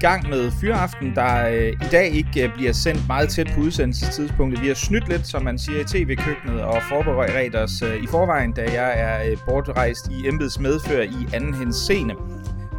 gang med Fyraften, der øh, i dag ikke øh, bliver sendt meget tæt på udsendelsestidspunktet. Vi har snydt lidt, som man siger i tv-køkkenet, og forberedt os øh, i forvejen, da jeg er øh, bortrejst i embedsmedfører i anden henseende.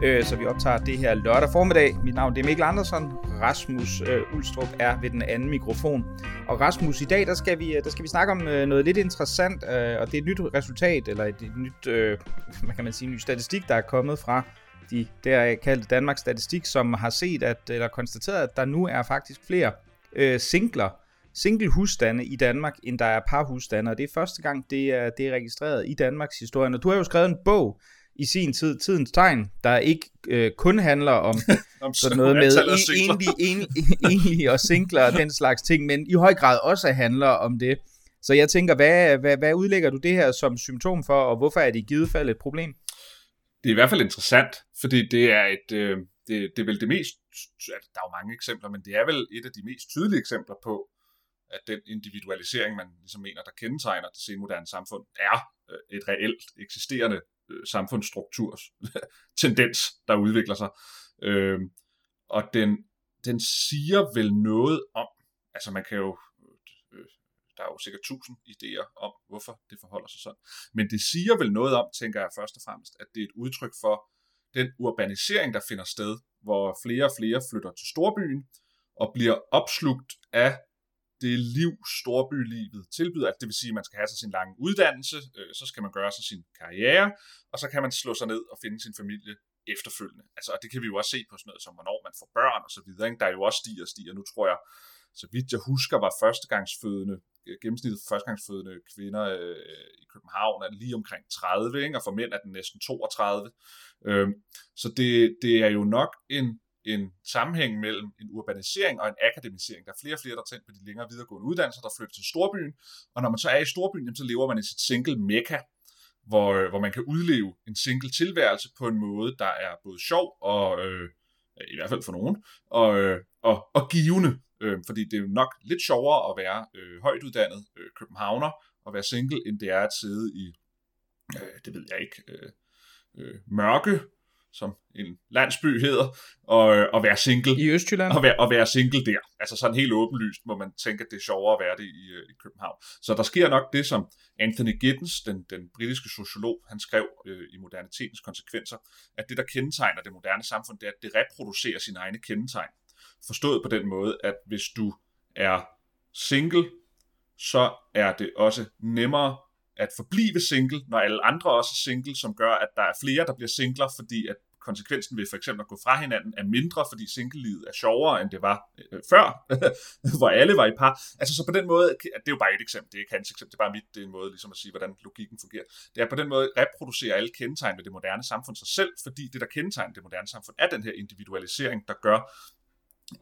Øh, så vi optager det her lørdag formiddag. Mit navn det er Mikkel Andersen. Rasmus øh, Ulstrup er ved den anden mikrofon. Og Rasmus, i dag der skal vi, øh, der skal vi snakke om øh, noget lidt interessant, øh, og det er et nyt resultat, eller et, et nyt, øh, hvad kan man sige, en ny statistik, der er kommet fra de der kaldte Danmarks Statistik, som har set, at, eller konstateret, at der nu er faktisk flere øh, singler, single husstande i Danmark, end der er par husstande, og det er første gang, det er, det er registreret i Danmarks historie. Og du har jo skrevet en bog i sin tid, Tidens Tegn, der ikke øh, kun handler om, om sådan noget med enlige, enlige, enlige og singler og den slags ting, men i høj grad også handler om det. Så jeg tænker, hvad, hvad, hvad udlægger du det her som symptom for, og hvorfor er det i givet fald et problem? Det er i hvert fald interessant, fordi det er et, øh, det, det er vel det mest, altså, der er jo mange eksempler, men det er vel et af de mest tydelige eksempler på, at den individualisering, man ligesom mener, der kendetegner det senmoderne samfund, er øh, et reelt eksisterende øh, samfundsstrukturs tendens, der udvikler sig. Øh, og den, den siger vel noget om, altså man kan jo der er jo sikkert tusind idéer om, hvorfor det forholder sig sådan. Men det siger vel noget om, tænker jeg først og fremmest, at det er et udtryk for den urbanisering, der finder sted, hvor flere og flere flytter til storbyen og bliver opslugt af det liv, storbylivet tilbyder. Altså, det vil sige, at man skal have sig sin lange uddannelse, øh, så skal man gøre sig sin karriere, og så kan man slå sig ned og finde sin familie efterfølgende. Altså, og det kan vi jo også se på sådan noget som, hvornår man får børn og så videre. Ikke? Der er jo også stiger og stiger. Nu tror jeg, så vidt jeg husker, var førstegangsfødende gennemsnittet for førstegangsfødende kvinder øh, i København er lige omkring 30, ikke? og for mænd er den næsten 32. Øhm, så det, det er jo nok en, en sammenhæng mellem en urbanisering og en akademisering. Der er flere og flere, der tænker på de længere videregående uddannelser, der flytter til storbyen, og når man så er i storbyen, så lever man i sit single mekka, hvor, øh, hvor man kan udleve en single tilværelse på en måde, der er både sjov og, øh, i hvert fald for nogen, og, øh, og, og givende. Øh, fordi det er jo nok lidt sjovere at være øh, højt uddannet øh, københavner og være single, end det er at sidde i, øh, det ved jeg ikke, øh, øh, mørke, som en landsby hedder, og, øh, og være single. I Østjylland? Og være, og være single der. Altså sådan helt åbenlyst, hvor man tænker, at det er sjovere at være det i, øh, i København. Så der sker nok det, som Anthony Giddens, den, den britiske sociolog, han skrev øh, i Modernitetens konsekvenser, at det, der kendetegner det moderne samfund, det er, at det reproducerer sine egne kendetegn. Forstået på den måde, at hvis du er single, så er det også nemmere at forblive single, når alle andre også er single, som gør, at der er flere, der bliver singler, fordi at konsekvensen ved for eksempel at gå fra hinanden er mindre, fordi singlelivet er sjovere, end det var øh, før, hvor alle var i par. Altså så på den måde, det er jo bare et eksempel, det er ikke hans eksempel, det er bare mit, det er en måde ligesom at sige, hvordan logikken fungerer. Det er på den måde, reproducerer alle kendetegn ved det moderne samfund sig selv, fordi det, der kendetegner det moderne samfund, er den her individualisering, der gør,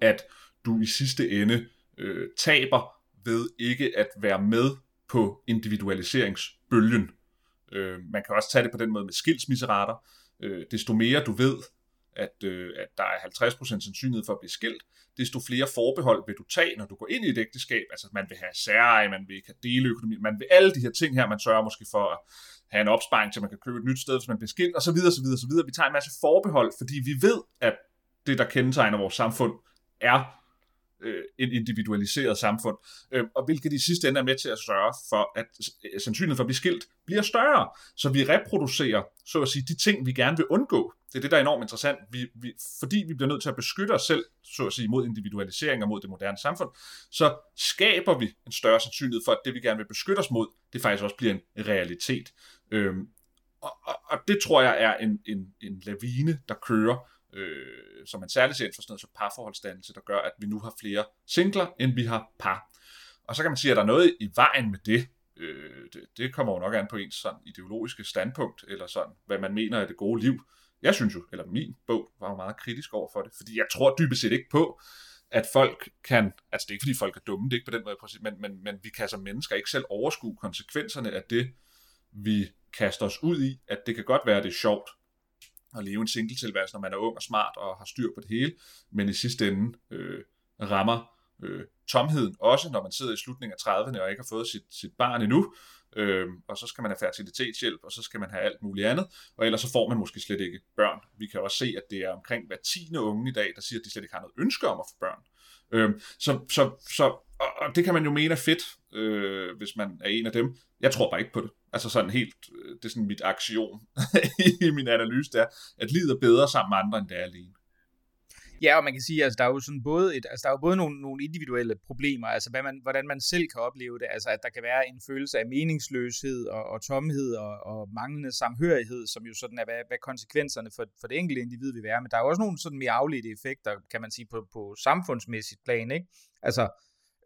at du i sidste ende øh, taber ved ikke at være med på individualiseringsbølgen. Øh, man kan også tage det på den måde med skilsmisserater. Øh, desto mere du ved, at, øh, at der er 50% sandsynlighed for at blive skilt, desto flere forbehold vil du tage, når du går ind i et ægteskab. Altså, man vil have særeje, man vil ikke have deleøkonomi, man vil alle de her ting her, man sørger måske for at have en opsparing, så man kan købe et nyt sted, hvis man bliver skilt, og så videre, så videre, så videre. Vi tager en masse forbehold, fordi vi ved, at det, der kendetegner vores samfund, er øh, et individualiseret samfund, øh, og hvilket i sidste ende er med til at sørge for, at øh, sandsynligheden for at blive skilt bliver større. Så vi reproducerer, så at sige, de ting, vi gerne vil undgå. Det er det, der er enormt interessant. Vi, vi, fordi vi bliver nødt til at beskytte os selv, så at sige, mod individualisering og mod det moderne samfund, så skaber vi en større sandsynlighed for, at det, vi gerne vil beskytte os mod, det faktisk også bliver en realitet. Øh, og, og, og det tror jeg er en, en, en lavine, der kører, øh, som man særligt ser for sådan noget som parforholdsdannelse, der gør, at vi nu har flere singler, end vi har par. Og så kan man sige, at der er noget i vejen med det. Øh, det, det kommer jo nok an på ens sådan ideologiske standpunkt, eller sådan, hvad man mener er det gode liv. Jeg synes jo, eller min bog var jo meget kritisk over for det, fordi jeg tror dybest set ikke på, at folk kan, altså det er ikke fordi folk er dumme, det er ikke på den måde men, men, men vi kan som mennesker ikke selv overskue konsekvenserne af det, vi kaster os ud i, at det kan godt være, at det er sjovt at leve en singletilværelse, når man er ung og smart og har styr på det hele, men i sidste ende øh, rammer øh, tomheden også, når man sidder i slutningen af 30'erne og ikke har fået sit, sit barn endnu, øh, og så skal man have fertilitetshjælp, og så skal man have alt muligt andet, og ellers så får man måske slet ikke børn. Vi kan også se, at det er omkring hver tiende unge i dag, der siger, at de slet ikke har noget ønske om at få børn. Øh, så, så, så og, og det kan man jo mene er fedt, øh, hvis man er en af dem. Jeg tror bare ikke på det. Altså sådan helt, øh, det er sådan mit aktion i min analyse, der, at livet er bedre sammen med andre, end det er alene. Ja, og man kan sige, at altså, der er jo sådan både, et, altså, der er jo både nogle, nogle individuelle problemer, altså hvad man, hvordan man selv kan opleve det, altså at der kan være en følelse af meningsløshed og, og tomhed og, og manglende samhørighed, som jo sådan er, hvad, hvad konsekvenserne for, for det enkelte individ vil være, men der er jo også nogle sådan mere afledte effekter, kan man sige, på, på samfundsmæssigt plan, ikke? Altså,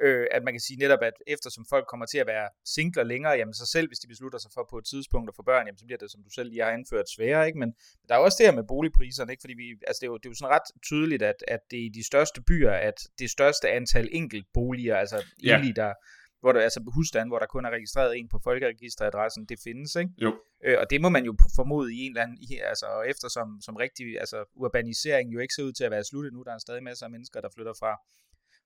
Øh, at man kan sige netop, at eftersom folk kommer til at være singler længere, jamen så selv hvis de beslutter sig for på et tidspunkt at få børn, jamen så bliver det, som du selv lige har anført, sværere, ikke? Men der er også det her med boligpriserne, ikke? Fordi vi, altså det, er jo, det er jo sådan ret tydeligt, at, at det er i de største byer, at det største antal enkeltboliger, altså ja. egentlig der, hvor der, altså husstand, hvor der kun er registreret en på folkeregisteradressen, det findes, ikke? Jo. Øh, og det må man jo formode i en eller anden, altså eftersom som rigtig, altså urbanisering jo ikke ser ud til at være slut nu, der er stadig masser af mennesker, der flytter fra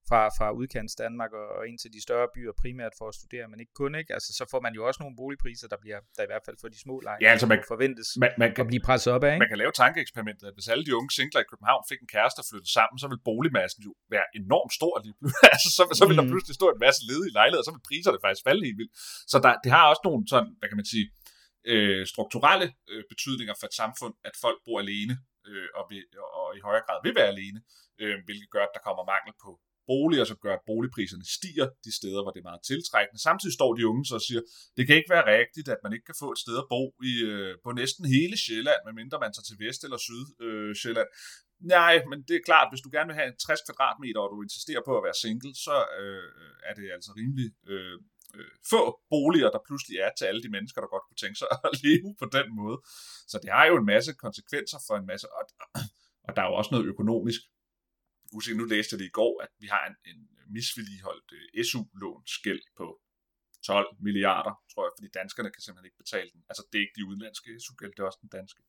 fra, fra udkants Danmark og, og ind til de større byer primært for at studere, men ikke kun, ikke? Altså, så får man jo også nogle boligpriser, der bliver, der i hvert fald for de små lejre, ja, altså man, forventes man, man kan, at blive presset op af, ikke? Man kan lave tankeeksperimentet, at hvis alle de unge singler i København fik en kæreste og flyttede sammen, så vil boligmassen jo være enormt stor lige altså, så, så vil der mm. pludselig stå en masse ledige lejligheder, og så vil priserne faktisk falde helt vildt. Så der, det har også nogle sådan, hvad kan man sige, øh, strukturelle øh, betydninger for et samfund, at folk bor alene, øh, og, vil, og i højere grad vil være alene, øh, hvilket gør, at der kommer mangel på boliger, som gør, at boligpriserne stiger de steder, hvor det er meget tiltrækkende. Samtidig står de unge så og siger, det kan ikke være rigtigt, at man ikke kan få et sted at bo i, øh, på næsten hele Sjælland, medmindre man tager til Vest- eller Syd øh, Sjælland. Nej, men det er klart, hvis du gerne vil have 60 kvadratmeter, og du insisterer på at være single, så øh, er det altså rimelig øh, øh, få boliger, der pludselig er til alle de mennesker, der godt kunne tænke sig at leve på den måde. Så det har jo en masse konsekvenser for en masse, og, og der er jo også noget økonomisk usikker, nu læste jeg det i går, at vi har en, en misvedligeholdt øh, SU-lånsgæld på 12 milliarder, tror jeg, fordi danskerne kan simpelthen ikke betale den. Altså det er ikke de udenlandske SU-gæld, det er også den danske.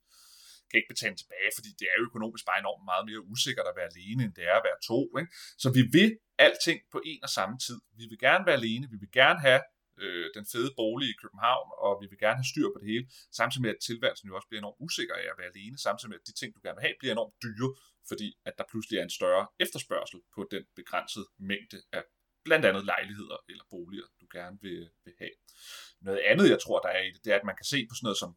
Kan ikke betale tilbage, fordi det er jo økonomisk bare enormt meget mere usikkert at være alene, end det er at være to. Ikke? Så vi vil alting på en og samme tid. Vi vil gerne være alene, vi vil gerne have øh, den fede bolig i København, og vi vil gerne have styr på det hele, samtidig med, at tilværelsen jo også bliver enormt usikker af at være alene, samtidig med, at de ting, du gerne vil have, bliver enormt dyre, fordi at der pludselig er en større efterspørgsel på den begrænsede mængde af blandt andet lejligheder eller boliger, du gerne vil, vil have. Noget andet, jeg tror, der er i det, det er, at man kan se på sådan noget som,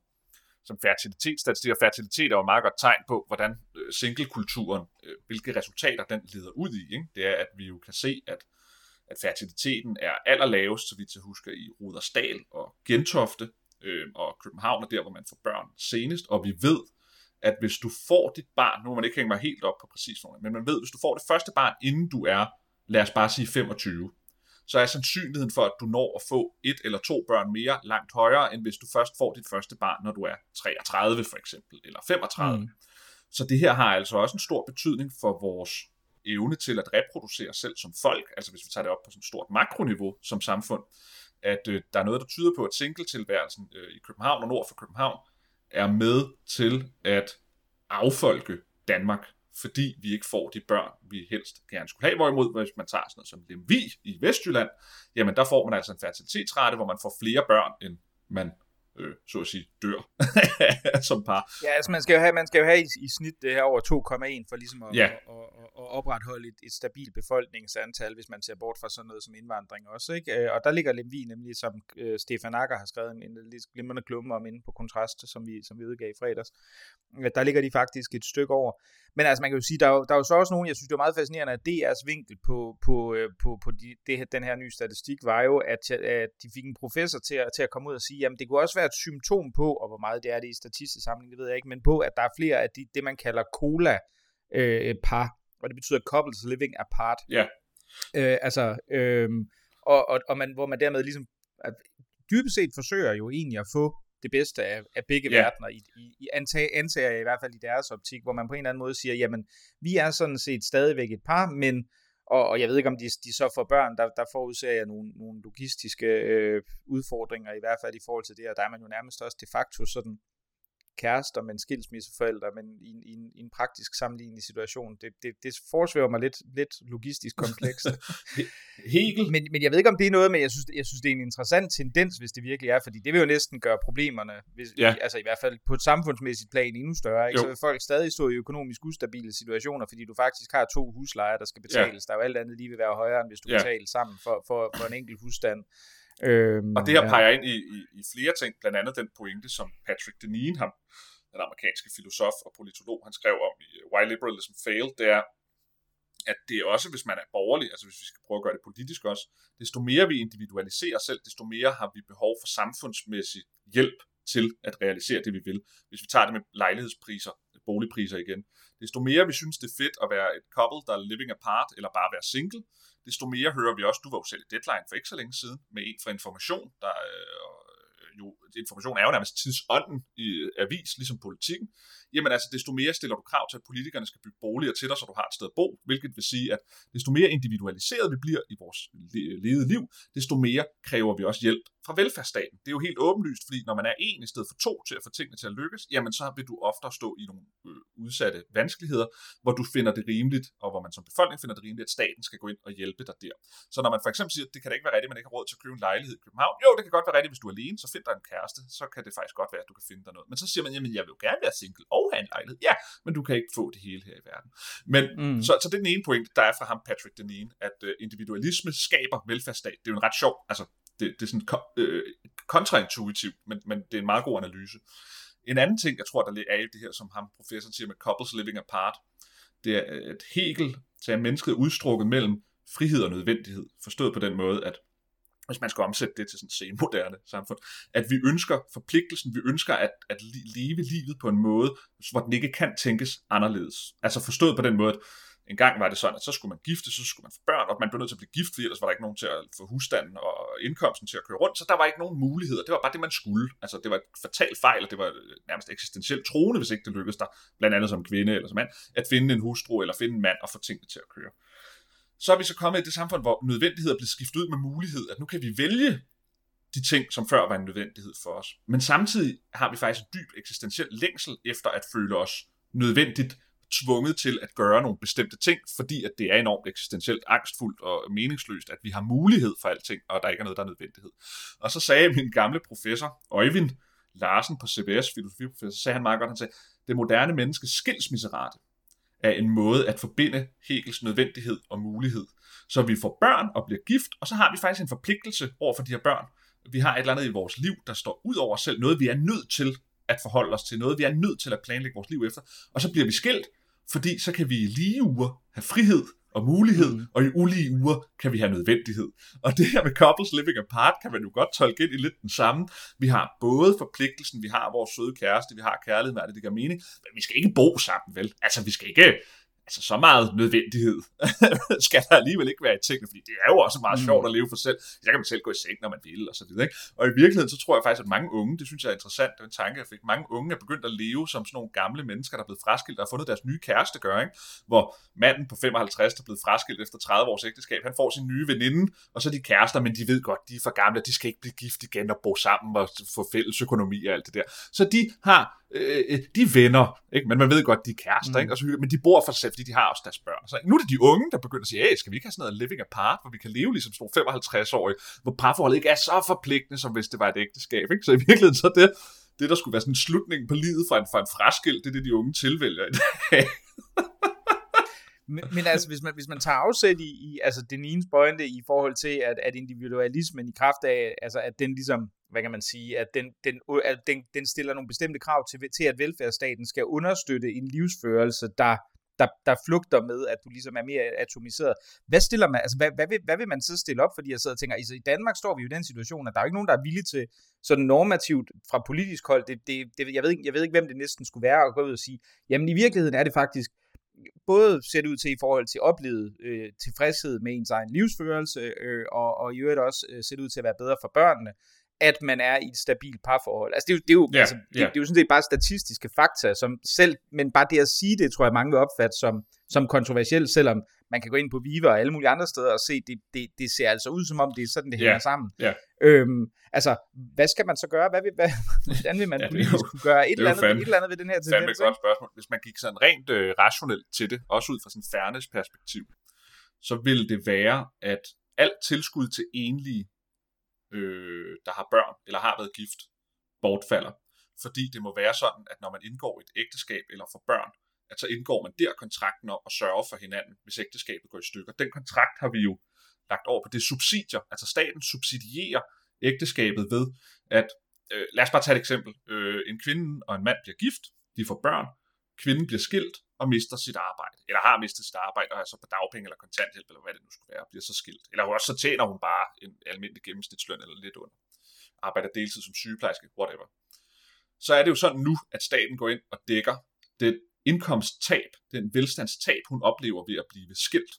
som fertilitetsstatistik, og fertilitet er jo et meget godt tegn på, hvordan øh, singlekulturen, øh, hvilke resultater den leder ud i. Ikke? Det er, at vi jo kan se, at at fertiliteten er allerlavest, så vidt jeg husker, i Rudersdal og Gentofte, øh, og København er der, hvor man får børn senest, og vi ved, at hvis du får dit barn, nu må man ikke hænge mig helt op på præcis men man ved, hvis du får det første barn, inden du er, lad os bare sige 25, så er sandsynligheden for, at du når at få et eller to børn mere langt højere, end hvis du først får dit første barn, når du er 33 for eksempel, eller 35. Mm. Så det her har altså også en stor betydning for vores evne til at reproducere selv som folk, altså hvis vi tager det op på sådan et stort makroniveau som samfund, at øh, der er noget, der tyder på, at singletilværelsen øh, i København og nord for København er med til at affolke Danmark, fordi vi ikke får de børn, vi helst gerne skulle have. Hvorimod, hvis man tager sådan noget som Lemvi i Vestjylland, jamen der får man altså en fertilitetsrate, hvor man får flere børn, end man øh, så at sige, dør som par. Ja, altså man skal jo have, man skal jo have i, i snit det her over 2,1 for ligesom at, ja. at, at, at opretholde et, et stabilt befolkningsantal, hvis man ser bort fra sådan noget som indvandring også. Ikke? Øh, og der ligger Lemvi nemlig, som øh, Stefan Akker har skrevet en, en lidt glimrende klumme om inde på Kontrast, som vi, som vi udgav i fredags. Øh, der ligger de faktisk et stykke over. Men altså man kan jo sige, der er jo, der er jo så også nogen, jeg synes det er meget fascinerende, at DR's vinkel på, på, øh, på, på de, det, den her nye statistik var jo, at, at de fik en professor til at, til at komme ud og sige, jamen det kunne også være et symptom på, og hvor meget det er det i statistisk sammenhæng, det ved jeg ikke, men på, at der er flere af de, det, man kalder cola-par, og det betyder couples living apart. Ja. Øh, altså, øh, og, og, og man, hvor man dermed ligesom, at dybest set forsøger jo egentlig at få det bedste af, af begge yeah. verdener, i, i, i antag, antager jeg i hvert fald i deres optik, hvor man på en eller anden måde siger, jamen, vi er sådan set stadigvæk et par, men og, og jeg ved ikke, om de, de så får børn, der, der forudser jeg nogle, nogle logistiske øh, udfordringer, i hvert fald i forhold til det, og der er man jo nærmest også de facto sådan kærester, men skilsmisseforældre, men i, i, en, i en praktisk sammenlignende situation. Det, det, det forsvæver mig lidt, lidt logistisk komplekst. Hegel. Men, men jeg ved ikke, om det er noget, men jeg synes, jeg synes, det er en interessant tendens, hvis det virkelig er, fordi det vil jo næsten gøre problemerne, hvis, ja. altså i hvert fald på et samfundsmæssigt plan endnu større. Ikke? Så vil folk stadig stå i økonomisk ustabile situationer, fordi du faktisk har to huslejer, der skal betales. Ja. Der er jo alt andet lige vil være højere, end hvis du ja. betaler sammen for, for, for en enkelt husstand. Øhm, og det her ja. peger ind i, i, i flere ting, blandt andet den pointe, som Patrick Deneen, ham, den amerikanske filosof og politolog, han skrev om i Why Liberalism Failed, det er, at det er også, hvis man er borgerlig, altså hvis vi skal prøve at gøre det politisk også, desto mere vi individualiserer selv, desto mere har vi behov for samfundsmæssig hjælp til at realisere det, vi vil. Hvis vi tager det med lejlighedspriser, boligpriser igen, desto mere vi synes, det er fedt at være et couple, der er living apart, eller bare være single, desto mere hører vi også, du var jo selv i Deadline for ikke så længe siden, med en fra Information, der øh, jo, information er jo nærmest tidsånden i øh, avis, ligesom politikken, jamen altså, desto mere stiller du krav til, at politikerne skal bygge boliger til dig, så du har et sted at bo, hvilket vil sige, at desto mere individualiseret vi bliver i vores levede liv, desto mere kræver vi også hjælp fra velfærdsstaten. Det er jo helt åbenlyst, fordi når man er en i stedet for to til at få tingene til at lykkes, jamen så vil du ofte stå i nogle øh, udsatte vanskeligheder, hvor du finder det rimeligt, og hvor man som befolkning finder det rimeligt, at staten skal gå ind og hjælpe dig der. Så når man for eksempel siger, at det kan da ikke være rigtigt, at man ikke har råd til at købe en lejlighed i København, jo, det kan godt være rigtigt, hvis du er alene, så find dig en kæreste, så kan det faktisk godt være, at du kan finde dig noget. Men så siger man, jamen jeg vil jo gerne være single og have en lejlighed. Ja, men du kan ikke få det hele her i verden. Men mm. så, så det er den ene point, der er fra ham, Patrick Deneen, at uh, individualisme skaber velfærdsstat. Det er jo en ret sjov, altså det, det er sådan øh, kontraintuitivt, men, men det er en meget god analyse. En anden ting, jeg tror, der er i det her, som ham professoren siger med couples living apart, det er, at Hegel tager mennesket udstrukket mellem frihed og nødvendighed, forstået på den måde, at hvis man skal omsætte det til sådan en senmoderne samfund, at vi ønsker forpligtelsen, vi ønsker at, at leve livet på en måde, hvor den ikke kan tænkes anderledes. Altså forstået på den måde, at en gang var det sådan, at så skulle man gifte, så skulle man få børn, og man blev nødt til at blive gift, fordi ellers var der ikke nogen til at få husstanden og indkomsten til at køre rundt, så der var ikke nogen muligheder. Det var bare det, man skulle. Altså, det var et fatalt fejl, og det var nærmest eksistentielt troende, hvis ikke det lykkedes dig, blandt andet som kvinde eller som mand, at finde en hustru eller finde en mand og få tingene til at køre så er vi så kommet i det samfund, hvor nødvendighed bliver skiftet ud med mulighed, at nu kan vi vælge de ting, som før var en nødvendighed for os. Men samtidig har vi faktisk en dyb eksistentiel længsel efter at føle os nødvendigt tvunget til at gøre nogle bestemte ting, fordi at det er enormt eksistentielt angstfuldt og meningsløst, at vi har mulighed for alting, og der ikke er noget, der er nødvendighed. Og så sagde min gamle professor, Øjvind Larsen på CBS, filosofiprofessor, sagde han meget godt, han sagde, det moderne menneske skilsmisserate er en måde at forbinde Hegels nødvendighed og mulighed. Så vi får børn og bliver gift, og så har vi faktisk en forpligtelse over for de her børn. Vi har et eller andet i vores liv, der står ud over os selv, noget vi er nødt til at forholde os til, noget vi er nødt til at planlægge vores liv efter, og så bliver vi skilt, fordi så kan vi i lige uger have frihed og mulighed, mm. og i ulige uger kan vi have nødvendighed. Og det her med couples living apart kan man jo godt tolke ind i lidt den samme. Vi har både forpligtelsen, vi har vores søde kæreste, vi har kærlighed, hvad det, det gør mening, men vi skal ikke bo sammen, vel? Altså, vi skal ikke altså så meget nødvendighed skal der alligevel ikke være i tingene, fordi det er jo også meget mm. sjovt at leve for selv. Så kan man selv gå i seng, når man vil, og så videre. Ikke? Og i virkeligheden, så tror jeg faktisk, at mange unge, det synes jeg er interessant, det er en tanke, jeg fik, mange unge er begyndt at leve som sådan nogle gamle mennesker, der er blevet fraskilt og har fundet deres nye kæreste gør, ikke? hvor manden på 55, der er blevet fraskilt efter 30 års ægteskab, han får sin nye veninde, og så er de kærester, men de ved godt, de er for gamle, de skal ikke blive gift igen og bo sammen og få fælles økonomi og alt det der. Så de har øh, øh, de er venner, ikke? men man ved godt, de er kærester, mm. ikke? Og så, men de bor for sig selv, fordi de har også deres børn. Så, nu er det de unge, der begynder at sige, hey, skal vi ikke have sådan noget living apart, hvor vi kan leve ligesom sådan 55-årige, hvor parforholdet ikke er så forpligtende, som hvis det var et ægteskab. Ikke? Så i virkeligheden så det, det, der skulle være sådan en slutning på livet fra en, fra en fraskilt, det er det, de unge tilvælger i dag. men, men altså, hvis man, hvis man tager afsæt i, i altså den ene pointe i forhold til, at, at individualismen i kraft af, altså at den ligesom hvad kan man sige, at den, den, øh, at den, den stiller nogle bestemte krav til, til, at velfærdsstaten skal understøtte en livsførelse, der, der, der flugter med, at du ligesom er mere atomiseret. Hvad stiller man, altså hvad, hvad, vil, hvad vil man så stille op? Fordi jeg sidder og tænker, altså, i Danmark står vi jo i den situation, at der er ikke nogen, der er villige til sådan normativt fra politisk hold, det, det, det, jeg, ved ikke, jeg ved ikke, hvem det næsten skulle være at gå ud og sige, jamen i virkeligheden er det faktisk, både ser det ud til i forhold til oplevet øh, tilfredshed med ens egen livsførelse, øh, og, og i øvrigt også øh, ser det ud til at være bedre for børnene, at man er i et stabilt parforhold. Altså det er jo, det er jo, ja, altså, det, ja. det er jo sådan set bare statistiske fakta, som selv, men bare det at sige det, tror jeg mange vil opfatte som, som kontroversielt, selvom man kan gå ind på Viva og alle mulige andre steder og se, det, det, det ser altså ud som om, det er sådan, det hænger Ja, sammen. ja. Øhm, altså, hvad skal man så gøre? Hvad vil, hvad, hvordan vil man Ja, det er politisk kunne gøre et det er eller, andet, fandme- et eller andet ved den her tendens? et godt spørgsmål. Hvis man gik sådan rent øh, rationelt til det, også ud fra sådan en fairness-perspektiv, så ville det være, at alt tilskud til enlige, øh, der har børn, eller har været gift, bortfalder. Fordi det må være sådan, at når man indgår et ægteskab eller får børn, at så indgår man der kontrakten om at sørge for hinanden, hvis ægteskabet går i stykker. Den kontrakt har vi jo lagt over på. Det subsidier. Altså staten subsidierer ægteskabet ved, at, øh, lad os bare tage et eksempel. Øh, en kvinde og en mand bliver gift, de får børn, kvinden bliver skilt og mister sit arbejde, eller har mistet sit arbejde og er så på dagpenge eller kontanthjælp, eller hvad det nu skulle være, og bliver så skilt. Eller også så tjener hun bare en almindelig gennemsnitsløn eller lidt under. Arbejder deltid som sygeplejerske, whatever. Så er det jo sådan nu, at staten går ind og dækker det indkomsttab, den velstandstab, hun oplever ved at blive skilt.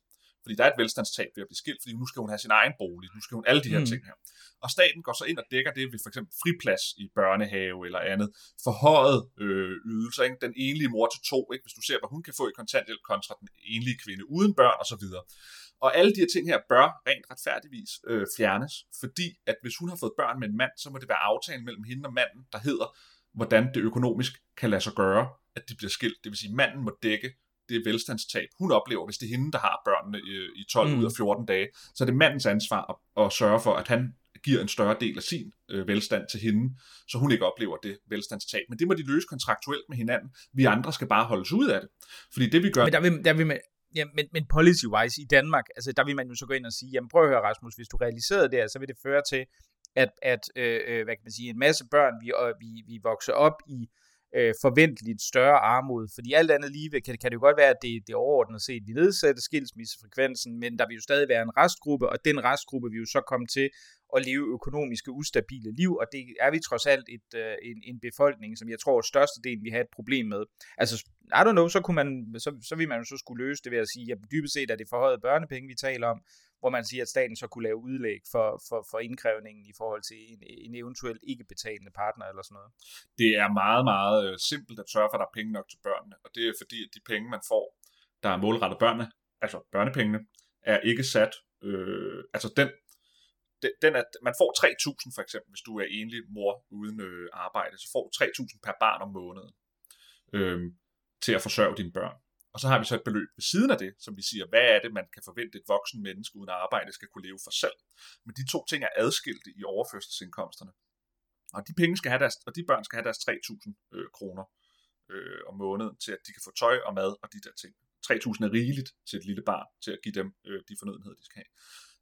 Fordi der er et velstandstab ved at blive skilt, fordi nu skal hun have sin egen bolig, nu skal hun alle de her Mm. ting her. Og staten går så ind og dækker det ved for eksempel friplads i børnehave eller andet, forhøjet øh, ydelser, ikke? den enlige mor til to, ikke? hvis du ser, hvad hun kan få i kontanthjælp kontra den enlige kvinde uden børn osv. Og alle de her ting her bør rent retfærdigvis øh, fjernes, fordi at hvis hun har fået børn med en mand, så må det være aftalen mellem hende og manden, der hedder, hvordan det økonomisk kan lade sig gøre, at de bliver skilt. Det vil sige, at manden må dække det velstandstab, hun oplever, hvis det er hende, der har børnene i, i 12 Mm. ud af 14 dage. Så er det mandens ansvar at, at sørge for, at han giver en større del af sin øh, velstand til hende, så hun ikke oplever det velstandstab. Men det må de løse kontraktuelt med hinanden. Vi andre skal bare holdes ud af det. Fordi det vi gør... Men der vil, der vil man, ja, men, men policy-wise i Danmark, altså der vil man jo så gå ind og sige, jamen prøv at høre Rasmus, hvis du realiserede det her, så vil det føre til, at, at øh, øh, hvad kan man sige, en masse børn, vi, og vi, vi vokser op i øh, forventeligt større armod, fordi alt andet lige kan, kan det jo godt være, at det, det overordnet set, vi nedsætter skilsmissefrekvensen, men der vil jo stadig være en restgruppe, og den restgruppe vil jo så komme til at leve økonomiske ustabile liv, og det er vi trods alt et, øh, en, en befolkning, som jeg tror størstedelen vi har et problem med. Altså, I don't know, så, kunne man, så, så vil man jo så skulle løse det ved at sige, at dybest set er det forhøjet børnepenge, vi taler om, hvor man siger, at staten så kunne lave udlæg for, for, for indkrævningen i forhold til en, en eventuelt ikke betalende partner eller sådan noget. det er meget, meget øh, simpelt at sørge for, at der er penge nok til børnene. Og det er fordi, at de penge, man får, der er målrettet børnene, altså børnepengene, er ikke sat, øh, altså den, den, den er, man får 3.000 for eksempel, hvis du er enlig mor uden øh, arbejde, så får du 3.000 per barn om måneden øh, til at forsørge dine børn. Og så har vi så et beløb ved siden af det, som vi siger, hvad er det, man kan forvente et voksen menneske uden arbejde skal kunne leve for selv. Men de to ting er adskilte i overførselsindkomsterne. Og de penge skal have deres, og de børn skal have deres 3.000 øh, kroner øh, om måneden til, at de kan få tøj og mad og de der ting. 3.000 er rigeligt til et lille barn, til at give dem øh, de fornødenheder, de skal have.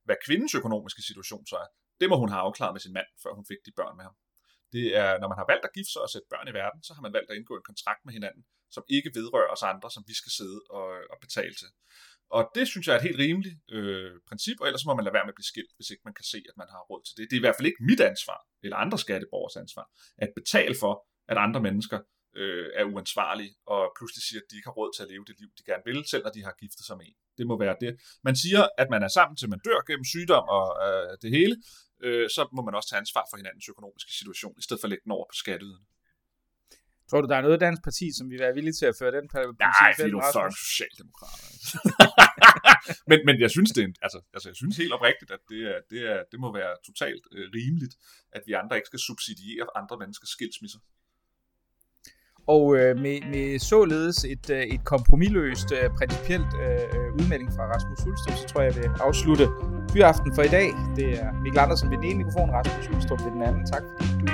Hvad kvindens økonomiske situation så er, det må hun have afklaret med sin mand, før hun fik de børn med ham. Det er, når man har valgt at gifte sig og sætte børn i verden, så har man valgt at indgå en kontrakt med hinanden, som ikke vedrører os andre, som vi skal sidde og, og betale til. Og det synes jeg er et helt rimeligt øh, princip, og ellers må man lade være med at blive skilt, hvis ikke man kan se, at man har råd til det. Det er i hvert fald ikke mit ansvar, eller andre skatteborgers ansvar, at betale for, at andre mennesker øh, er uansvarlige, og pludselig siger, at de ikke har råd til at leve det liv, de gerne vil, selv når de har giftet sig med en. Det må være det. Man siger, at man er sammen til man dør gennem sygdom og øh, det hele, øh, så må man også tage ansvar for hinandens økonomiske situation, i stedet for at lægge den over på skatteyderne. Tror du, der er noget dansk parti, som vil være villige til at føre den politik? Nej, fordi du er Rasmus? fucking socialdemokrat. altså. men, men jeg synes, det er en, altså, altså, jeg synes helt oprigtigt, at det, er, det, er, det må være totalt øh, rimeligt, at vi andre ikke skal subsidiere andre menneskers skilsmisser. Og øh, med, med således et, øh, et kompromilløst, øh, principielt øh, øh udmelding fra Rasmus Hulstrup, så tror jeg, jeg vil afslutte fyraften for i dag. Det er Mikkel Andersen ved den ene mikrofon, Rasmus Hulstrup ved den anden. Tak fordi du